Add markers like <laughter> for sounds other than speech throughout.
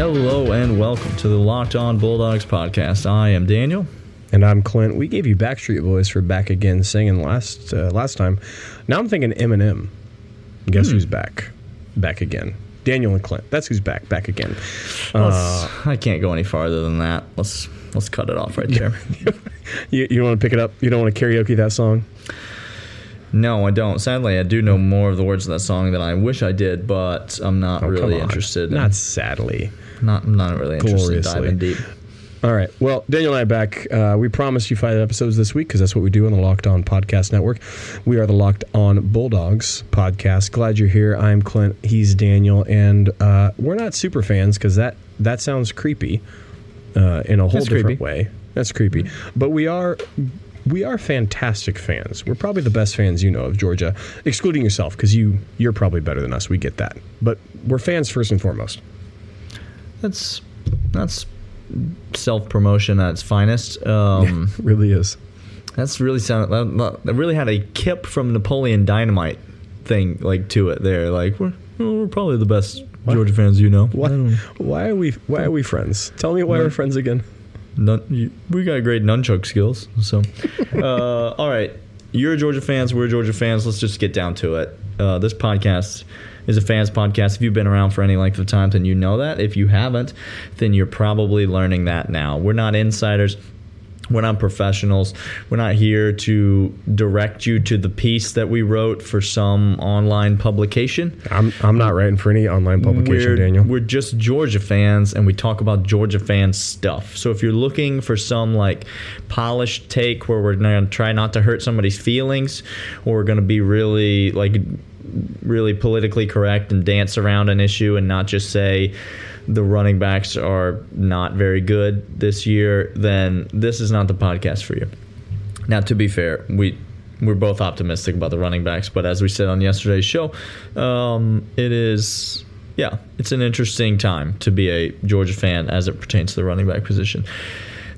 Hello and welcome to the Locked On Bulldogs podcast. I am Daniel. And I'm Clint. We gave you Backstreet Boys for Back Again singing last uh, last time. Now I'm thinking Eminem. Guess Hmm. who's back? Back again. Daniel and Clint. That's who's back. Back again. Uh, I can't go any farther than that. Let's let's cut it off right there. <laughs> you you want to pick it up? You don't want to karaoke that song? no, I don't. Sadly, I do know more of the words of that song than I wish I did, but I'm not Oh, really interested. In, Not sadly. Not I'm not really interested in diving deep. All right. Well, Daniel and I are back. Uh, we promised you five episodes this week because that's what we do on the Locked On Podcast Network. We are the Locked On Bulldogs podcast. Glad you're here. I'm Clint. He's Daniel, and uh, we're not super fans because that that sounds creepy uh, in a whole That's different creepy. way. That's creepy. But we are. We are fantastic fans. We're probably the best fans you know of Georgia, excluding yourself, because you you're probably better than us. We get that, but we're fans first and foremost. That's that's self promotion at its finest. Um, <laughs> really is. That's really sound. That, really had a Kip from Napoleon Dynamite thing like to it there. Like we're we're probably the best Georgia fans you know. Why, why are we why are we friends? Tell me why we're friends again. Nun, you, we got great nunchuck skills. So, <laughs> uh, all right, you're Georgia fans. We're Georgia fans. Let's just get down to it. Uh, this podcast is a fans podcast. If you've been around for any length of time, then you know that. If you haven't, then you're probably learning that now. We're not insiders. We're not professionals. We're not here to direct you to the piece that we wrote for some online publication. I'm I'm not writing for any online publication, we're, Daniel. We're just Georgia fans and we talk about Georgia fan stuff. So if you're looking for some like polished take where we're going to try not to hurt somebody's feelings or we're going to be really like really politically correct and dance around an issue and not just say the running backs are not very good this year, then this is not the podcast for you. Now, to be fair, we we're both optimistic about the running backs, but as we said on yesterday's show, um, it is yeah, it's an interesting time to be a Georgia fan as it pertains to the running back position.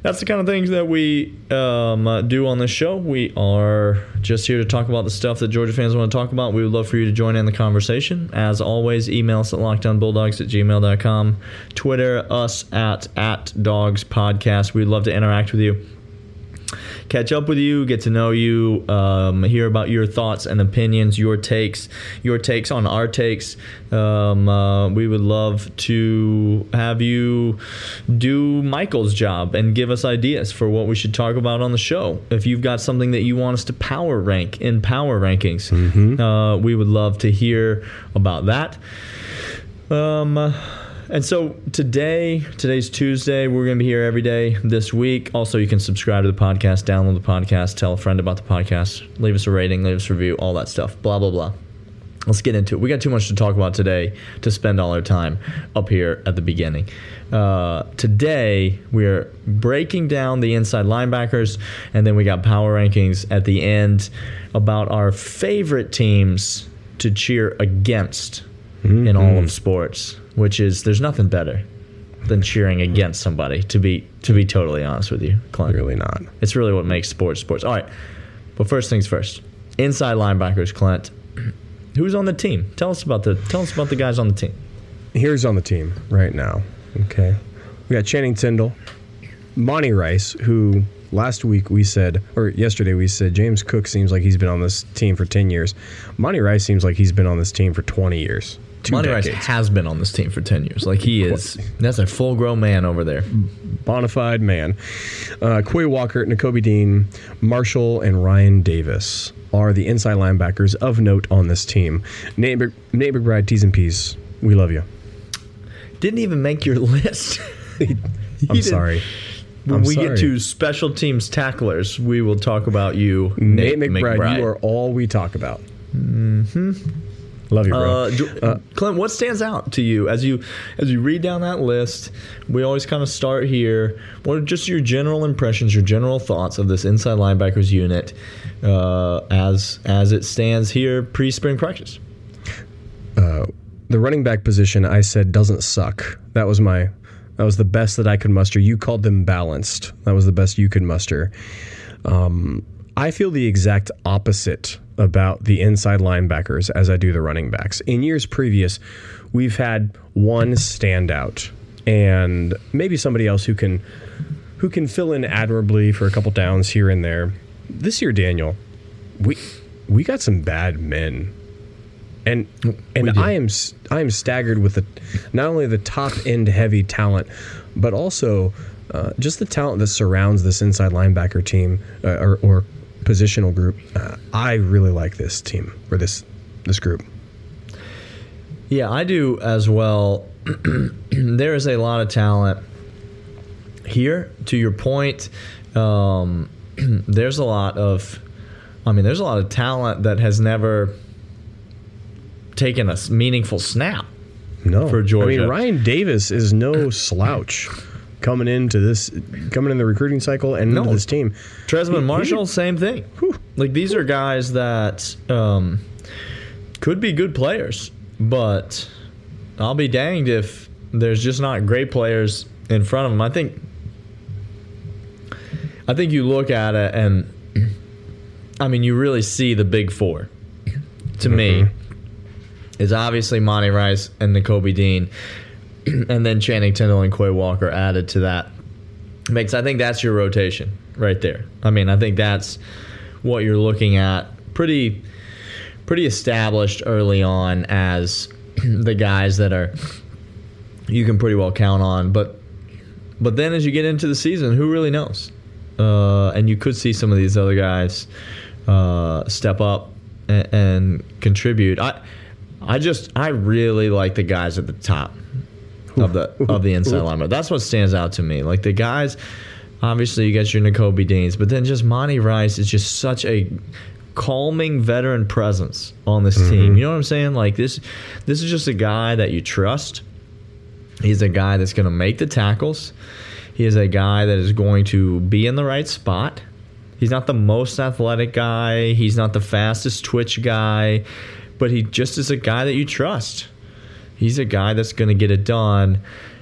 That's the kind of things that we um, uh, do on this show. We are just here to talk about the stuff that Georgia fans want to talk about. We would love for you to join in the conversation. As always, email us at lockedonbulldogs at gmail.com. Twitter us at, at podcast. We'd love to interact with you catch up with you, get to know you, um, hear about your thoughts and opinions, your takes, your takes on our takes. Um, uh, we would love to have you do Michael's job and give us ideas for what we should talk about on the show. If you've got something that you want us to power rank in power rankings, uh, we would love to hear about that. Um, and so today, today's Tuesday, we're going to be here every day this week. Also, you can subscribe to the podcast, download the podcast, tell a friend about the podcast, leave us a rating, leave us a review, all that stuff. Blah blah blah. Let's get into it. We got too much to talk about today to spend all our time up here at the beginning. Uh, today, we're breaking down the inside linebackers, and then we got power rankings at the end about our favorite teams to cheer against Mm-hmm. in all of mm-hmm. sports, which is there's nothing better than cheering against somebody. To be to be totally honest with you, Clint. really not. It's really what makes sports sports. All right, but first things first. Inside linebackers, Clint. <clears throat> Who's on the team? Tell us about the tell us about the guys on the team. Here's on the team right now. Okay, we got Channing Tindall, Monty Rice, who last week we said, or yesterday we said, James Cook seems like he's been on this team for ten years. Monty Rice seems like he's been on this team for twenty years. Two Monty Rice has been on this team for ten years. Like he is. That's a full grown man over there. bona fide man. Uh, Quay Walker, Nakobe Dean, Marshall, and Rian Davis are the inside linebackers of note on this team. Nate, Mc- Nate McBride, T's and P's. We love you. Didn't even make your <laughs> list. I'm sorry. when I'm we sorry. get to special teams tacklers, we will talk about you, Nate, McBride, you are all we talk about. Mm-hmm. Love you, bro. Uh, Jo- Clint, what stands out to you as you as you read down that list? We always kind of start here. What are just your general impressions, your general thoughts of this inside linebackers unit uh, as as it stands here pre spring practice? the running back position, I said doesn't suck. That was my. That was the best that I could muster. You called them balanced. That was the best you could muster. Um, I feel the exact opposite about the inside linebackers as I do the running backs. In years previous, we've had one standout and maybe somebody else who can who can fill in admirably for a couple downs here and there. This year, Daniel, we we got some bad men, and and. I am I am staggered with the not only the top end heavy talent, but also uh, just the talent that surrounds this inside linebacker team uh, or, or positional group. Uh, I really like this team or this this group. Yeah, I do as well. <clears throat> there is a lot of talent here. To your point, um, <clears throat> there's a lot of, I mean, there's a lot of talent that has never taken a meaningful snap. No, for Georgia. I mean, Rian Davis is no slouch coming into this, coming in the recruiting cycle and into this team. Trezmen Marshall, same thing. Like these are guys that um, could be good players, but I'll be danged if there's just not great players in front of them. I think. I think you look at it and, I mean, you really see the big four. To me, is obviously Monty Rice and Nakobe Dean, <clears throat> and then Channing Tindall and Quay Walker added to that makes I think that's your rotation right there. I mean, I think that's what you're looking at pretty pretty established early on as <clears throat> the guys that are you can pretty well count on, but but then as you get into the season, who really knows? Uh, and you could see some of these other guys uh, step up and, and contribute. I I just I really like the guys at the top of the of the inside linebacker. That's what stands out to me. Like the guys, obviously you got your Nakobe Deans, but then just Monty Rice is just such a calming veteran presence on this mm-hmm. team. You know what I'm saying? Like this this is just a guy that you trust. He's a guy that's going to make the tackles. He is a guy that is going to be in the right spot. He's not the most athletic guy. He's not the fastest twitch guy, but he just is a guy that you trust. He's a guy that's going to get it done.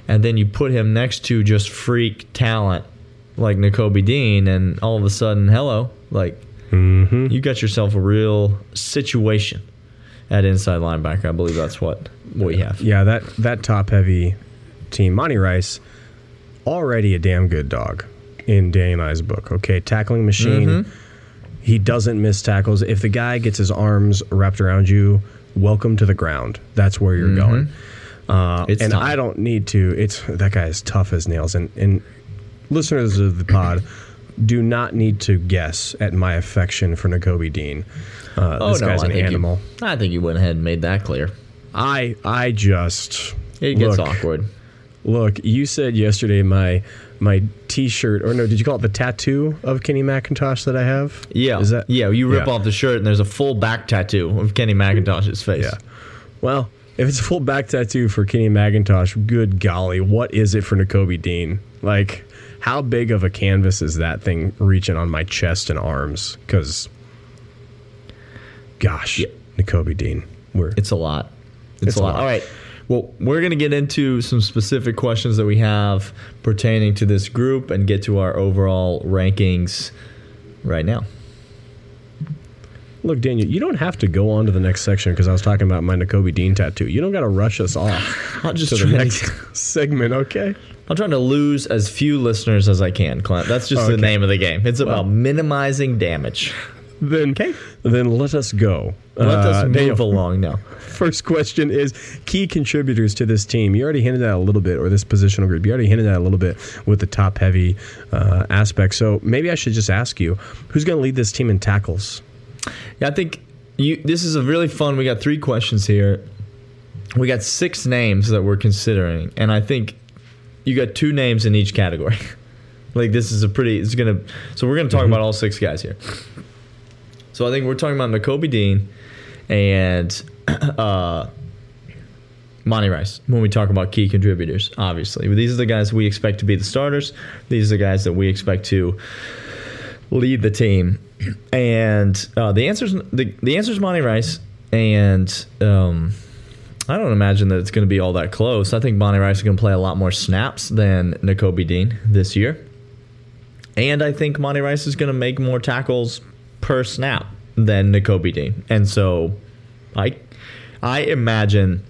And then you put him next to just freak talent like Nakobe Dean, and all of a sudden, hello, like you got yourself a real situation at inside linebacker. I believe that's what we have. Yeah, that that top heavy team, Monty Rice, already a damn good dog in Danny and I's book. Okay, tackling machine. Mm-hmm. He doesn't miss tackles. If the guy gets his arms wrapped around you, welcome to the ground. That's where you're going. Uh, Mm-hmm. And tough. I don't need to. It's that guy is tough as nails. And and listeners of the pod do not need to guess at my affection for Nakobe Dean. Uh, this guy's Oh, I animal. You, I think you went ahead and made that clear. I I just It gets look, awkward. Look, you said yesterday my my T-shirt, or no, did you call it the tattoo of Kenny McIntosh that I have? Yeah, is that yeah? You rip yeah. off the shirt and there's a full back tattoo of Kenny McIntosh's face. Yeah. Well, if it's a full back tattoo for Kenny McIntosh, good golly, what is it for Nakobe Dean? Like, how big of a canvas is that thing reaching on my chest and arms? Because, gosh, Yeah. Nakobe Dean, we're It's a lot. It's, It's a lot. lot. All right. Well, we're going to get into some specific questions that we have pertaining to this group and get to our overall rankings right now. Look, Daniel, you don't have to go on to the next section because I was talking about my Nakobe Dean tattoo. You don't got to rush us off <sighs> I'll just to the next to, <laughs> segment, okay? I'm trying to lose as few listeners as I can, Clint. That's just oh, the Okay. name of the game. It's about minimizing damage. Then, then let us go. Let us Uh, move along now. First question is key contributors to this team. You already hinted at a little bit, or this positional group. You already hinted at a little bit with the top heavy uh, aspect. So maybe I should just ask you, who's going to lead this team in tackles? Yeah, I think you. This is a really fun. We got three questions here. We got six names that we're considering, and I think you got two names in each category. <laughs> like this is a pretty. It's gonna. So we're gonna talk about all six guys here. So I think we're talking about Nakobe Dean and <clears throat> uh, Monty Rice when we talk about key contributors. Obviously, these are the guys we expect to be the starters. These are the guys that we expect to lead the team. And uh, the answer's the the answer's Monty Rice, and um, I don't imagine that it's going to be all that close. I think Monty Rice is going to play a lot more snaps than Nakobe Dean this year, and I think Monty Rice is going to make more tackles per snap than Nakobe Dean, and so I I imagine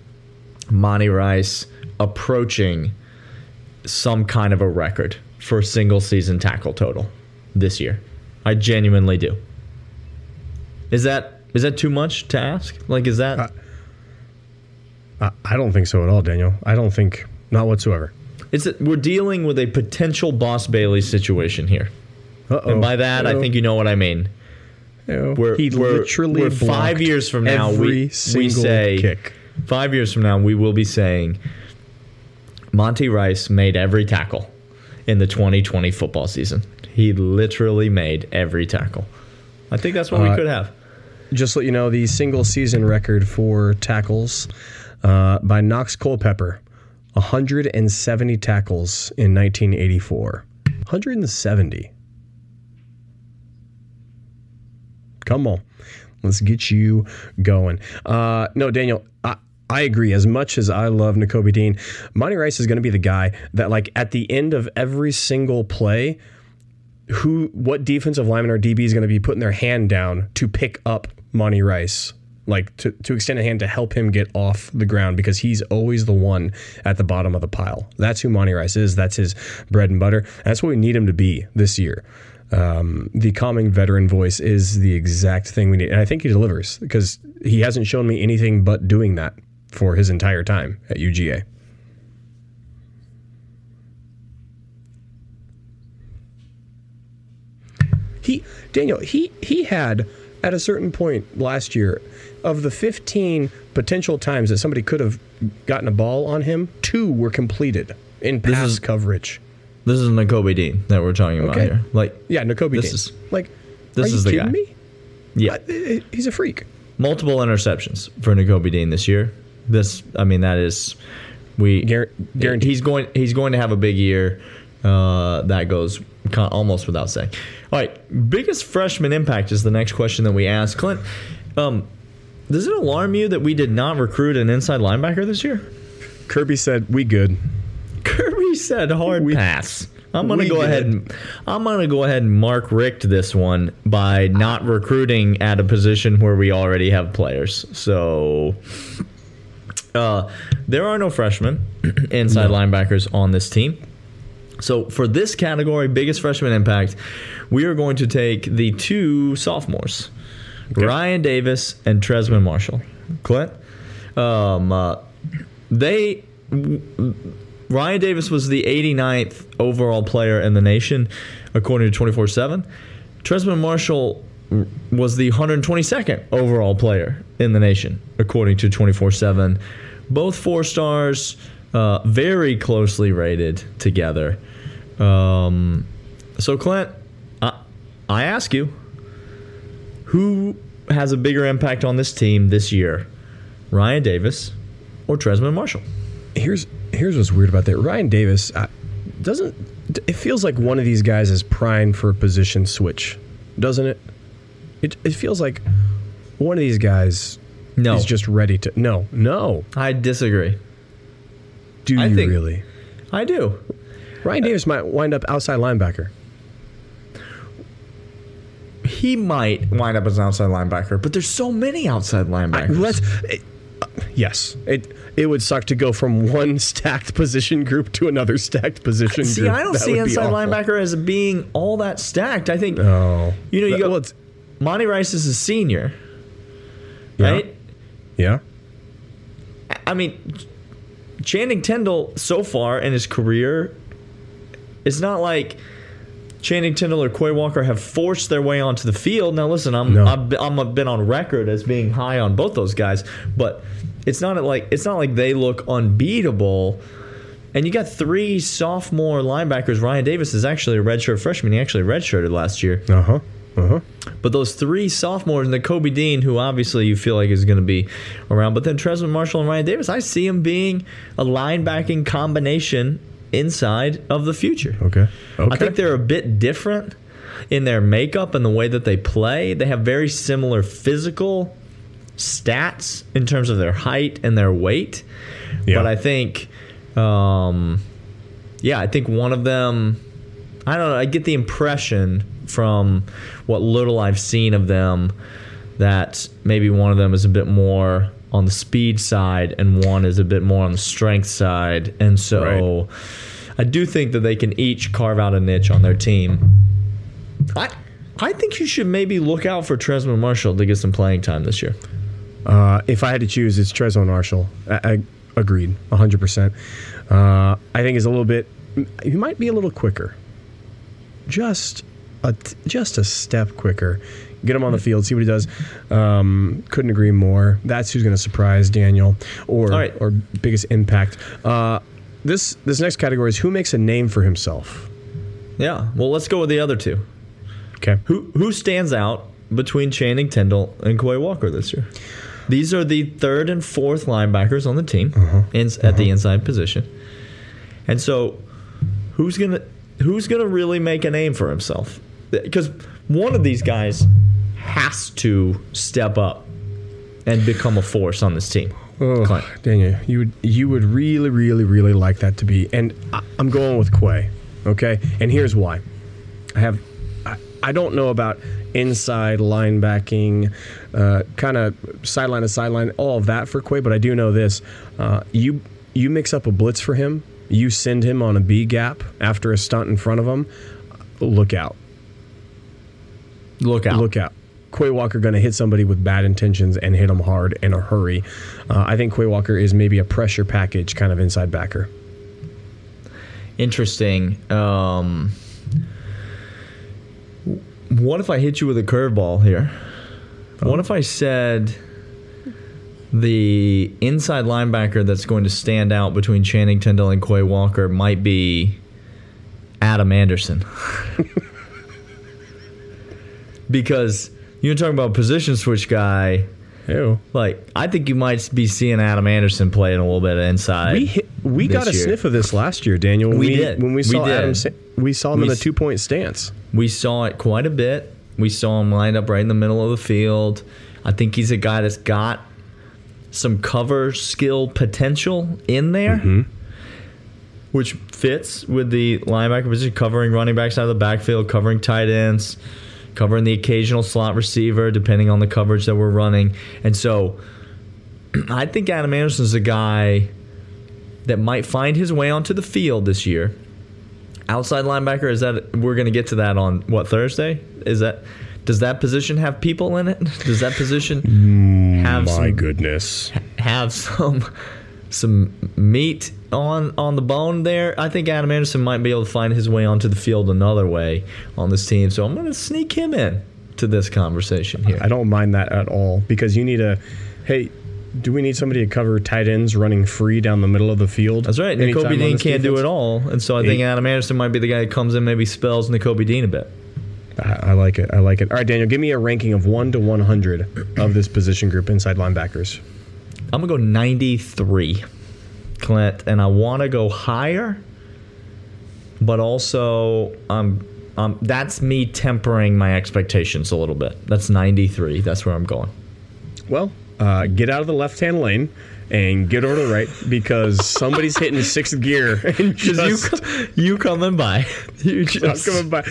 Monty Rice approaching some kind of a record for single season tackle total this year. I genuinely do. Is that is that too much to ask? Like, is that? Uh, I, I don't think so at all, Daniel. I don't think not whatsoever. It's that we're dealing with a potential Boss Bailey situation here, Uh-oh. and by that I Uh-oh. think you know what I mean. We're, he we're, literally we're five years from now. every We, we say kick. five years from now we will be saying Monty Rice made every tackle in the 2020 football season. He literally made every tackle. I think that's what we Uh, could have. Just let you know, the single season record for tackles uh, by Knox Culpepper 170 tackles in 1984. 170. Come on. Let's get you going. Uh, no, Daniel, I, I agree. As much as I love Nakobe Dean, Monty Rice is going to be the guy that, like, at the end of every single play, who what defensive lineman or DB is going to be putting their hand down to pick up Monty Rice, like to, to extend a hand to help him get off the ground because he's always the one at the bottom of the pile. That's who Monty Rice is. That's his bread and butter. That's what we need him to be this year. Um, the calming veteran voice is the exact thing we need, and I think he delivers because he hasn't shown me anything but doing that for his entire time at UGA. He Daniel, he he had at a certain point last year of the 15 potential times that somebody could have gotten a ball on him, two were completed in pass is- coverage. This is Nakobe Dean that we're talking about Okay. here. Like, Yeah, Nakobe This Dean. is- like this are you is the kidding guy. me? yeah, I- He's a freak. multiple interceptions for Nakobe Dean this year. This, I mean, that is we Guar- guaranteed. He's going. He's going to have a big year. Uh, that goes con- almost without saying. All right, biggest freshman impact is the next question that we asked. Clint, um, does it alarm you that we did not recruit an inside linebacker this year? Kirby said, "We good." <laughs> Kirby said hard We- pass. I'm gonna go did. ahead and I'm gonna go ahead and mark Richt this one by not recruiting at a position where we already have players. So uh, there are no freshmen <clears throat> inside linebackers on this team. So for this category, biggest freshman impact, we are going to take the two sophomores, Rian Davis and Trezmen Marshall. Clint, um, uh, they Rian Davis was the 89th overall player in the nation, according to 24 7. Trezmen Marshall was the 122nd overall player in the nation, according to 24 7. Both four stars, uh, very closely rated together. Um, so, Clint, I, I ask you, who has a bigger impact on this team this year? Rian Davis or Trezmen Marshall? Here's here's what's weird about that. Rian Davis uh, doesn't. It feels like one of these guys is primed for a position switch, doesn't it? It it feels like one of these guys No. is just ready to. No, no. I disagree. Do I you think- really? I do. Rian Davis might wind up outside linebacker. He might wind up as an outside linebacker, but there's so many outside linebackers. Let's. It, uh, yes, it it would suck to go from one <laughs> stacked position group to another stacked position group. see, group. I don't That see inside linebacker as being all that stacked. I think No, you know you That- go. well, Monty Rice is a senior, Yeah. right? yeah. I mean, Channing Tindall so far in his career, it's not like Channing Tindall or Quay Walker have forced their way onto the field. Now, listen, I'm No. I've, I'm been on record as being high on both those guys, but it's not like it's not like they look unbeatable. And you got three sophomore linebackers. Rian Davis is actually a redshirt freshman. He actually redshirted last year. Uh huh. Uh huh. But those three sophomores and the Kobe Dean, who obviously you feel like is going to be around, but then Trezmen Marshall and Rian Davis, I see him being a linebacking combination inside of the future. Okay. Okay. I think they're a bit different in their makeup and the way that they play. They have very similar physical stats in terms of their height and their weight. Yeah. But I think, um, yeah, I think one of them, I don't know, I get the impression from what little I've seen of them that maybe one of them is a bit more on the speed side and one is a bit more on the strength side. And so. Right. I do think that they can each carve out a niche on their team. I I think you should maybe look out for Trezmen Marshall to get some playing time this year. Uh, if I had to choose, it's Trezmen Marshall. I, I agreed, 100%. Uh, I think he's a little bit, he might be a little quicker. Just a, just a step quicker. Get him on the field, see what he does. Um, couldn't agree more. That's who's going to surprise Daniel or, right. or biggest impact. Uh, this, this next category is who makes a name for himself. Yeah. Well, let's go with the other two. Okay. Who who stands out between Channing Tindall and Quay Walker this year? These are the third and fourth linebackers on the team ins at the inside position. And so who's to who's going to really make a name for himself? Cuz one of these guys has to step up and become a force on this team. Oh, Clint. Daniel, you would you would really, really, really like that to be, and I, I'm going with Quay. Okay, and here's why. I have, I, I don't know about inside linebacking, uh, kind of sideline to sideline, all of that for Quay, but I do know this: uh, you you mix up a blitz for him, you send him on a B gap after a stunt in front of him. Look out! Look out. Look out. Quay Walker going to hit somebody with bad intentions and hit them hard in a hurry. Uh, I think Quay Walker is maybe a pressure package kind of inside backer. Interesting. Um, what if I hit you with a curveball here? What if I said the inside linebacker that's going to stand out between Channing Tindall and Quay Walker might be Adam Anderson? <laughs> because you're talking about position switch guy. Ew. Like I think you might be seeing Adam Anderson playing a little bit of inside. We hit, we got a year. sniff of this last year, Daniel. When We did. when we We saw did. Adam. We saw him We in a s- two point stance. We saw it quite a bit. We saw him lined up right in the middle of the field. I think he's a guy that's got some cover skill potential in there, mm-hmm. which fits with the linebacker position, covering running backs out of the backfield, covering tight ends, covering the occasional slot receiver, depending on the coverage that we're running. And so <clears throat> I think Adam Anderson's a guy that might find his way onto the field this year outside linebacker is that we're going to get to that on what Thursday is that does that position have people in it <laughs> does that position mm, have some, goodness. have some some meat on on the bone there I think Adam Anderson might be able to find his way onto the field another way on this team so I'm going to sneak him in to this conversation here I don't mind that at all because you need a. Hey, do we need somebody to cover tight ends running free down the middle of the field? that's right Nakobe Dean can't do it all and so I think Adam Anderson might be the guy that comes in maybe spells Nakobe Dean a bit I, I like it. I like it. All right, Daniel, give me a ranking of one to one hundred of this position group inside linebackers. I'm gonna go 93, Clint, and I want to go higher, but also um, um, that's me tempering my expectations a little bit. That's 93. That's where I'm going. Well, uh, get out of the left hand lane and get over to the right because somebody's hitting sixth gear and <laughs> just you, you coming by, <laughs> you I'm just coming by.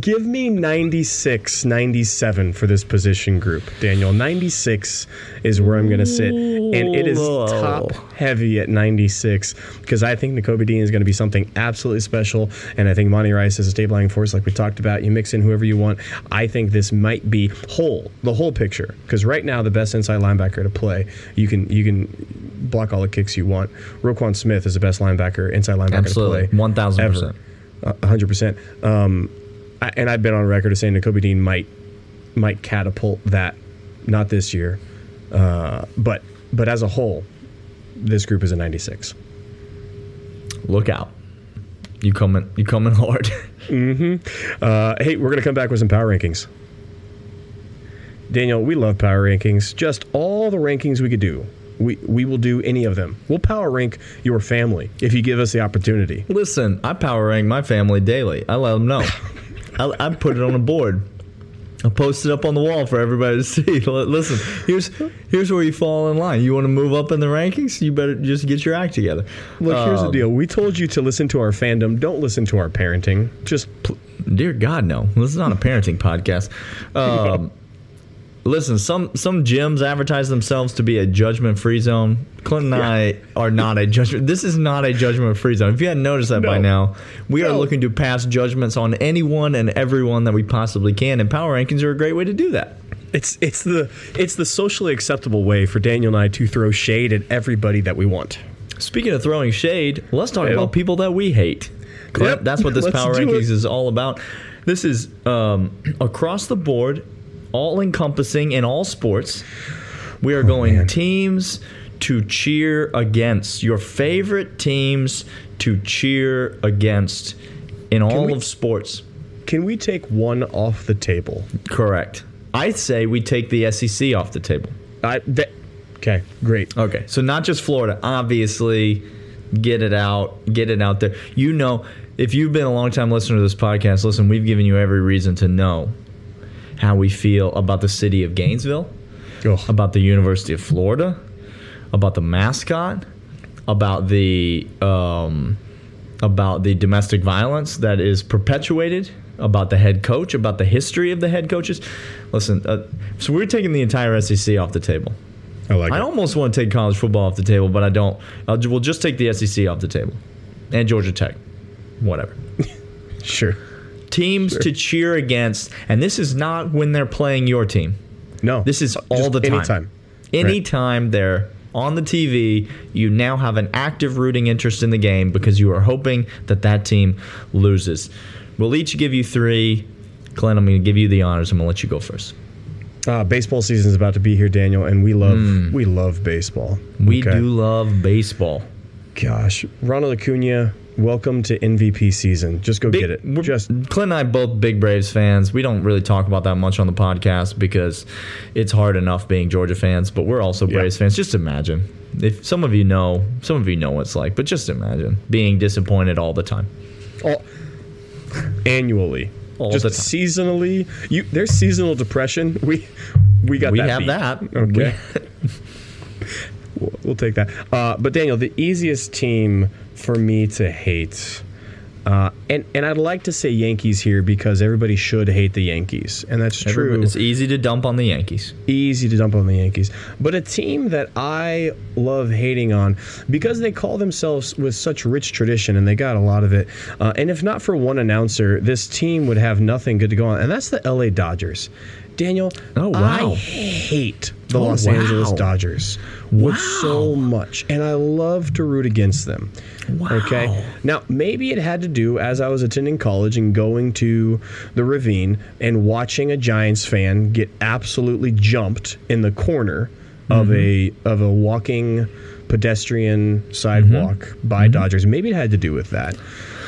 Give me 96, 97 for this position group, Daniel. 96 is where I'm going to sit. And it is top heavy at 96 because I think Nakobe Dean is going to be something absolutely special. And I think Monty Rice is a stabilizing force, like we talked about. You mix in whoever you want. I think this might be whole, the whole picture. Because right now, the best inside linebacker to play, you can you can block all the kicks you want. Roquan Smith is the best linebacker, inside linebacker Absolutely. to play. 1000%. ever. A hundred percent. Um, I- and I've been on record as saying that Kobe Dean might might catapult that, not this year, uh, but but as a whole, this group is a 96. look out. You coming? You coming hard? <laughs> Uh, hey, we're gonna come back with some power rankings. Daniel, we love power rankings. Just all the rankings we could do. We, we will do any of them. We'll power rank your family if you give us the opportunity. Listen, I power rank my family daily. I let them know. <laughs> I, I put it on a board. I post it up on the wall for everybody to <laughs> see. Listen, here's here's where you fall in line. You want to move up in the rankings? You better just get your act together. Look, here's the Um, deal. We told you to listen to our fandom. Don't listen to our parenting. Just pl- Dear God, no. This is not a parenting podcast. <laughs> Um, listen, some some gyms advertise themselves to be a judgment free zone. Clinton and I are not a judgment. This is not a judgment free zone. If you hadn't noticed that by now, we are looking to pass judgments on anyone and everyone that we possibly can, and power rankings are a great way to do that. It's it's the it's the socially acceptable way for Daniel and I to throw shade at everybody that we want. Speaking of throwing shade, let's talk about people that we hate. Yep. That's what <laughs> this Let's power rankings it. is all about. This is um, across the board, all encompassing in all sports. We are oh, going Oh, man. teams to cheer against your favorite teams to cheer against in all we- of sports. Can we take one off the table? Correct. I say we take the SEC off the table. I, that, okay, great. Okay, so not just Florida. Obviously, get it out, get it out there. You know, if you've been a long time listener to this podcast, listen, we've given you every reason to know how we feel about the city of Gainesville, Ugh. about the University of Florida, about the mascot, about the um, about the domestic violence that is perpetuated, about the head coach, about the history of the head coaches. Listen, uh, so we're taking the entire SEC off the table. I like I it. almost want to take college football off the table, but I don't. I'll, we'll just take the SEC off the table, and Georgia Tech, whatever. <laughs> Sure. Teams to cheer against, and this is not when they're playing your team. No. This is all Just the time. Anytime. Anytime they're on the TV, you now have an active rooting interest in the game because you are hoping that that team loses. We'll each give you three. Clint, I'm going to give you the honors. I'm going to let you go first. Uh, baseball season is about to be here, Daniel, and we love we love baseball. We Okay? do love baseball. Gosh, Ronald Acuna, welcome to MVP season. Just go get it. Just Clint and I both big Braves fans. We don't really talk about that much on the podcast because it's hard enough being Georgia fans, but we're also Yeah. Braves fans. Just imagine if some of you know, some of you know what it's like, but just imagine being disappointed all the time. all, annually, All just seasonally. You there's seasonal depression. We we got We that have beat. that. Okay. <laughs> We'll, we'll take that. Uh, but Daniel, the easiest team for me to hate, uh, and and I'd like to say Yankees here because everybody should hate the Yankees, and that's true. Everybody- It's easy to dump on the Yankees. easy to dump on the Yankees. But a team that I love hating on because they call themselves with such rich tradition and they got a lot of it. Uh, and if not for one announcer, this team would have nothing good to go on. And that's the LA Dodgers. Daniel, Oh, wow. I hate the Oh, Los wow. Angeles Dodgers with so much, and I love to root against them. Wow. Okay. Now, maybe it had to do as I was attending college and going to the ravine and watching a Giants fan get absolutely jumped in the corner of mm-hmm. a of a walking pedestrian sidewalk mm-hmm. by mm-hmm. Dodgers. Maybe it had to do with that.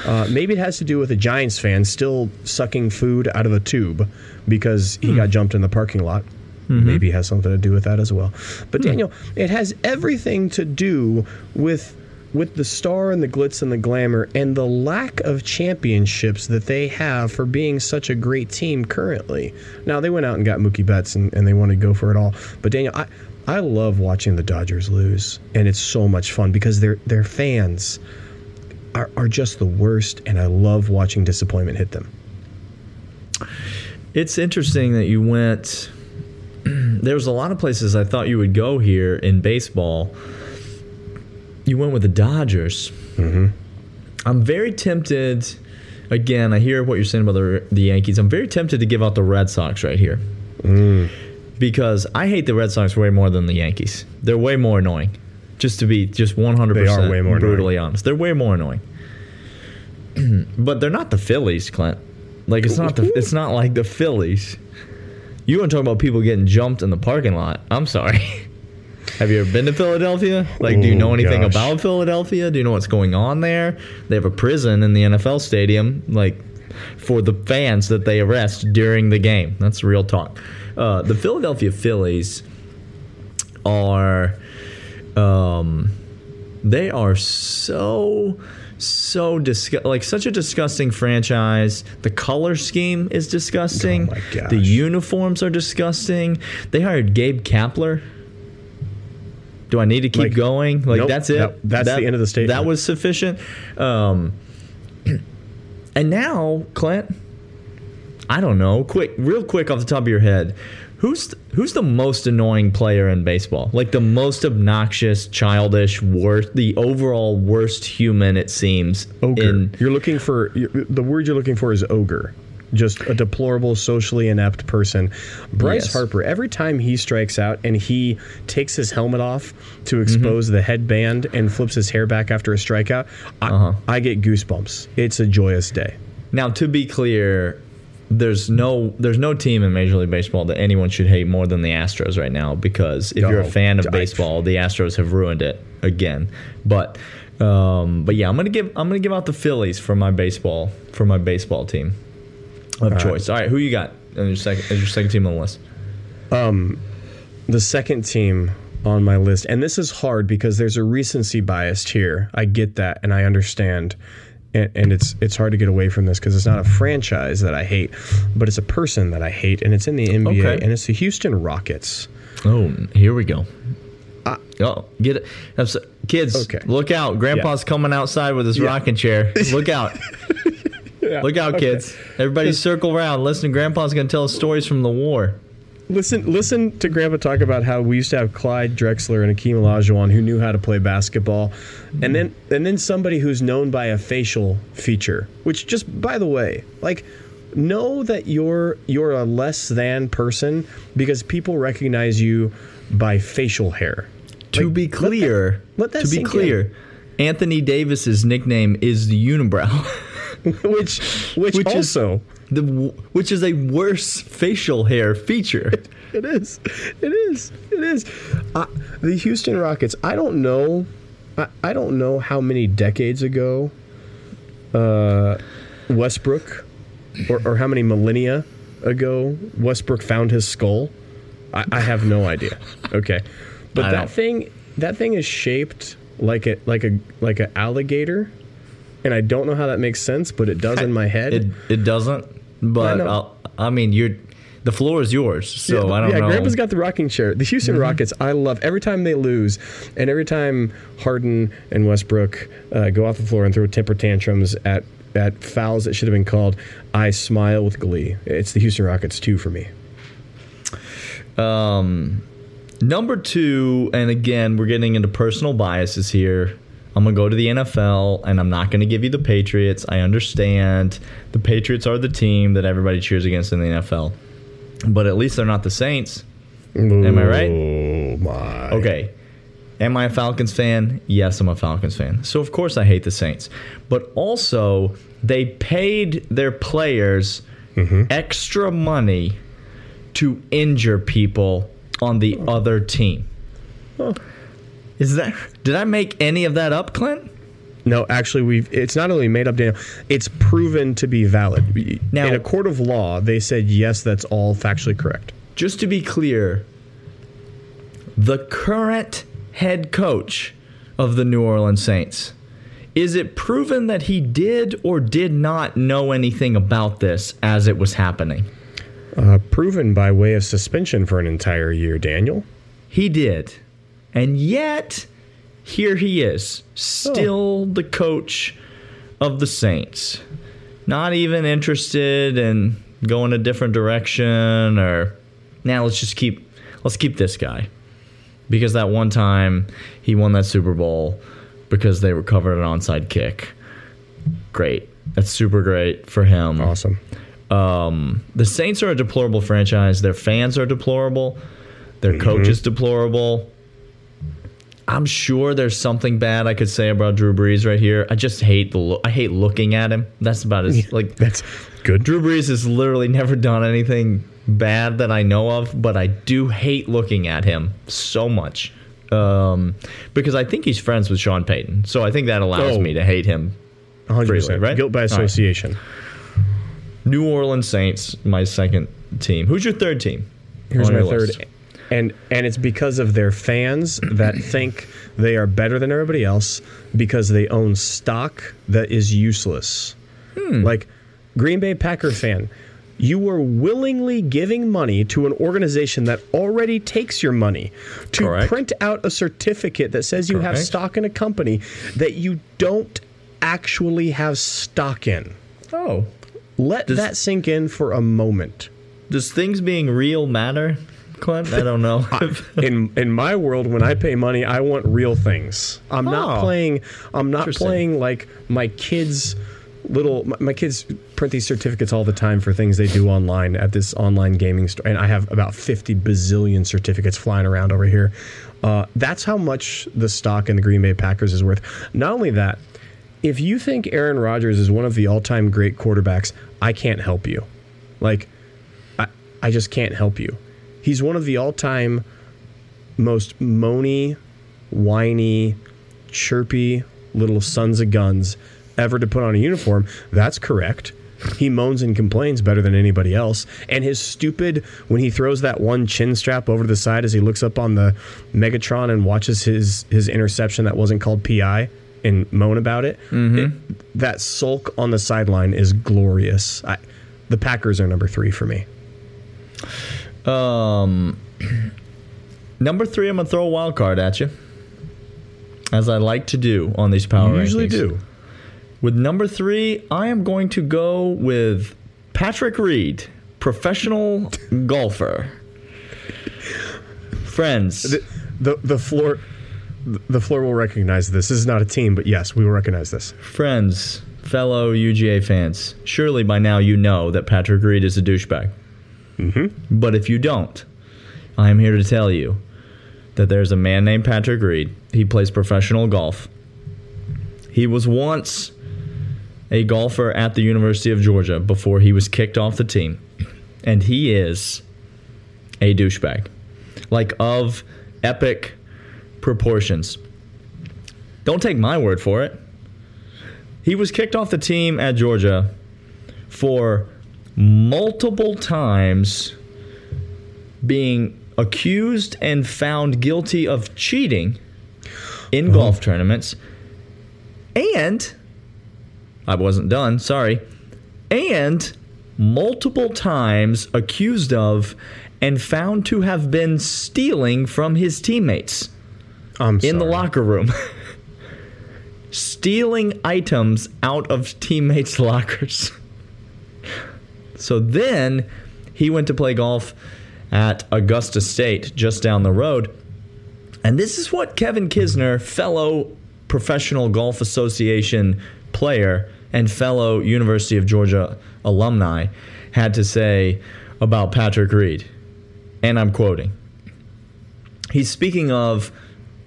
Uh, maybe it has to do with a Giants fan still sucking food out of a tube because he got hmm. jumped in the parking lot. Mm-hmm. Maybe it has something to do with that as well. But hmm. Daniel, it has everything to do with with the star and the glitz and the glamour and the lack of championships that they have for being such a great team currently. Now they went out and got Mookie Betts and, and they want to go for it all. But Daniel, I I love watching the Dodgers lose, and it's so much fun because they're they're fans are, are just the worst, and I love watching disappointment hit them. It's interesting that you went. <clears throat> There's a lot of places I thought you would go here in baseball. You went with the Dodgers. Mm-hmm. I'm very tempted. Again, I hear what you're saying about the, the Yankees. I'm very tempted to give out the Red Sox right here. Because I hate the Red Sox way more than the Yankees. They're way more annoying. Just to be just 100% They are way more brutally honest. They're way more annoying. <clears throat> but they're not the Phillies, Clint. Like it's not the it's not like the Phillies. You want to talk about people getting jumped in the parking lot? I'm sorry. <laughs> Have you ever been to Philadelphia? Like, do you know anything gosh. about Philadelphia? Do you know what's going on there? They have a prison in the NFL stadium, like for the fans that they arrest during the game. That's real talk. Uh, the Philadelphia Phillies are, um, they are so so disgu- like such a disgusting franchise. The color scheme is disgusting. Oh. The uniforms are disgusting. They hired Gabe Kapler. Do I need to keep Like, going? Like nope, that's it. that- that's the end of the statement. That was sufficient. Um, <clears throat> and now, Clint, I don't know. Quick, real quick off the top of your head, Who's who's the most annoying player in baseball? Like the most obnoxious, childish, worst, the overall worst human it seems. Ogre. In, you're looking for the word you're looking for is ogre. Just a deplorable, socially inept person. Bryce Yes. Harper. Every time he strikes out and he takes his helmet off to Mm-hmm. expose the headband and flips his hair back after a strikeout, I, Uh-huh. I get goosebumps. It's a joyous day. now, to be clear, there's no there's no team in Major League Baseball that anyone should hate more than the Astros right now because if you're a fan of I- baseball, the Astros have ruined it again. But um, but yeah, I'm gonna give I'm gonna give out the Phillies for my baseball for my baseball team of right. choice. All right, who you got as your second as your second team on the list? Um, the second team on my list, and this is hard because there's a recency bias here. I get that, and I understand, and, and it's it's hard to get away from this because it's not a franchise that I hate, but it's a person that I hate, and it's in the NBA, Okay. and it's the Houston Rockets. Oh, here we go. oh, get it, I'm so- kids! Okay. Look out! Grandpa's coming outside with his Yeah. rocking chair. Look out! <laughs> Look out, kids! Everybody, circle around. Listen, Grandpa's gonna tell us stories from the war. Listen, listen to Grandpa talk about how we used to have Clyde Drexler and Akeem Olajuwon who knew how to play basketball, and then and then somebody who's known by a facial feature, which just by the way, like know that you're you're a less than person because people recognize you by facial hair. To Like, be let that- clear, let that to be sink in. clear, Anthony Davis's nickname is the unibrow, <laughs> which which, Which is- also the which is a worse facial hair feature. <laughs> It is. It is. It is. Uh, the Houston Rockets. I don't know. I, I don't know how many decades ago uh, Westbrook, or, or how many millennia ago Westbrook found his skull. I, I have no idea. Okay, but I that don't- thing that thing is shaped like a like a like an alligator, and I don't know how that makes sense, but it does in my head. It it doesn't, but. I'll, I mean, you're the floor is yours, so yeah, I don't yeah, know. Mm-hmm. Grandpa's got the rocking chair. The Houston Rockets, I love every time they lose, and every time Harden and Westbrook uh, go off the floor and throw temper tantrums at at fouls that should have been called. I smile with glee. It's the Houston Rockets too for me. Um, number two, and again, we're getting into personal biases here. I'm gonna go to the NFL, and I'm not gonna give you the Patriots. I understand the Patriots are the team that everybody cheers against in the NFL, but at least they're not the Saints. Am I right? Oh my. Okay. Am I a Falcons fan? Yes, I'm a Falcons fan. So of course I hate the Saints. But also they paid their players mm-hmm. extra money to injure people on the oh. other team. Is that did I make any of that up, Clint? No, actually, we've. It's not only made up, Daniel. It's proven to be valid. Now- in a court of law, they said yes, that's all factually correct. Just to be clear, the current head coach of the New Orleans Saints, is it proven that he did or did not know anything about this as it was happening? Uh, proven by way of suspension for an entire year, Daniel. He did. And yet, here he is, still the coach of the Saints. Not even interested in going a different direction or now let's just keep let's keep this guy. Because that one time he won that Super Bowl because they recovered an onside kick. Great. That's super great for him. Awesome. Um, the Saints are a deplorable franchise. Their fans are deplorable. Their coach is deplorable. I'm sure there's something bad I could say about Drew Brees right here. I just hate the lo- I hate looking at him. That's about as like That's good. Drew Brees has literally never done anything bad that I know of, but I do hate looking at him so much. Um, because I think he's friends with Sean Payton. So I think that allows Oh. me to hate him 100%. freely, right? Guilt by All right. association. New Orleans Saints, my second team. Who's your third team? Here's my third. list? And and it's because of their fans that <clears throat> think they are better than everybody else because they own stock that is useless. Hmm. Like Green Bay Packer fan, you were willingly giving money to an organization that already takes your money to Correct. print out a certificate that says you have stock in a company that you don't actually have stock in. Oh, Let Does- that sink in for a moment. Does things being real matter, Clint? I don't know. in in my world, when I pay money, I want real things. I'm not Oh. playing. I'm not playing like my kids. Little my, my kids print these certificates all the time for things they do online at this online gaming store, and I have about fifty bazillion certificates flying around over here. Uh, that's how much the stock in the Green Bay Packers is worth. Not only that, if you think Aaron Rodgers is one of the all-time great quarterbacks, I can't help you. Like, I, I just can't help you. He's one of the all-time most moany, whiny, chirpy little sons of guns ever to put on a uniform. That's correct. He moans and complains better than anybody else. And his stupid, when he throws that one chin strap over to the side as he looks up on the Megatron and watches his, his interception that wasn't called PI and moan about it, mm-hmm. it- that sulk on the sideline is glorious. I, the Packers are number three for me. Um, <clears throat> number three, I'm gonna throw a wild card at you, as I like to do on these power. You usually rankings. do. With number three, I am going to go with Patrick Reed, professional <laughs> golfer. Friends, the, the the floor the floor will recognize this. This is not a team, but yes, we will recognize this. friends, fellow UGA fans, surely by now you know that Patrick Reed is a douchebag. Mm-hmm. But if you don't, I am here to tell you that there's a man named Patrick Reed. He plays professional golf. He was once a golfer at the University of Georgia before he was kicked off the team. And he is a douchebag. Like of epic proportions. Don't take my word for it. He was kicked off the team at Georgia for multiple times being accused and found guilty of cheating in uh-huh. golf tournaments. And I wasn't done, sorry. And multiple times accused of and found to have been stealing from his teammates I'm in the locker room. <laughs> Stealing items out of teammates' <laughs> lockers. So then he went to play golf at Augusta State, just down the road. And this is what Kevin Kisner, fellow Professional Golf Association player and fellow University of Georgia alumni, had to say about Patrick Reed. And I'm quoting. He's speaking of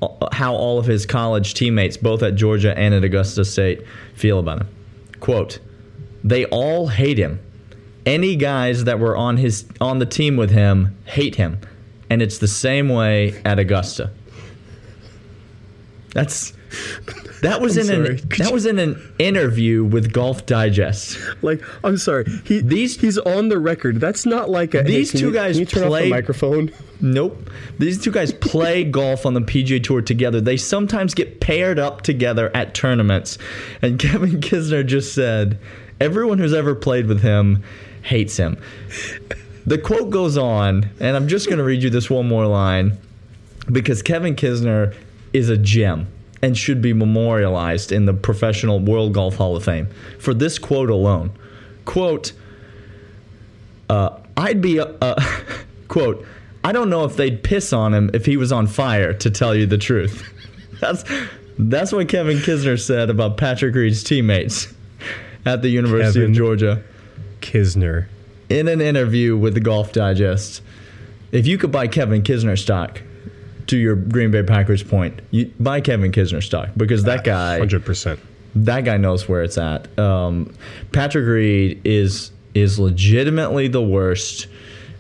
uh, how all of his college teammates, both at Georgia and at Augusta State, feel about him. Quote, they all hate him. Any guys that were on his on the team with him hate him. And it's the same way at Augusta. That's that was I'm in sorry. an Could that you- was in an interview with Golf Digest. Like, I'm sorry. He These- he's on the record. That's not like a. These can two you- guys you turn off play- the microphone? Nope. These two guys play <laughs> golf on the PGA Tour together. They sometimes get paired up together at tournaments. And <laughs> Kevin Kisner just said, everyone who's ever played with him hates him. The quote goes on, and I'm just going to read you this one more line because Kevin Kisner is a gem and should be memorialized in the Professional World Golf Hall of Fame for this quote alone. Quote, uh, I'd be, uh, uh, <laughs> quote, I don't know if they'd piss on him if he was on fire, to tell you the truth. <laughs> That's, that's what Kevin Kisner said about Patrick Reed's teammates at the University Kevin. of Georgia Kisner. in an interview with the Golf Digest. If you could buy Kevin Kisner stock, to your Green Bay Packers point, you buy Kevin Kisner stock because that guy Hundred percent. that guy knows where it's at. Um, Patrick Reed is is legitimately the worst,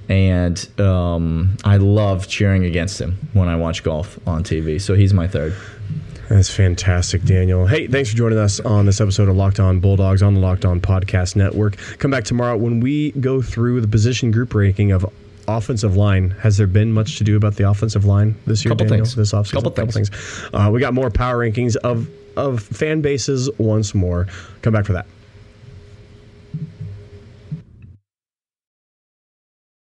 and um, I love cheering against him when I watch golf on TV. So he's my third. That's fantastic, Daniel. Hey, thanks for joining us on this episode of Locked On Bulldogs on the Locked On Podcast Network. Come back tomorrow when we go through the position group ranking of offensive line. Has there been much to do about the offensive line this year, Couple Daniel? things. This offseason? Couple things. Uh, we got more power rankings of of fan bases once more. Come back for that.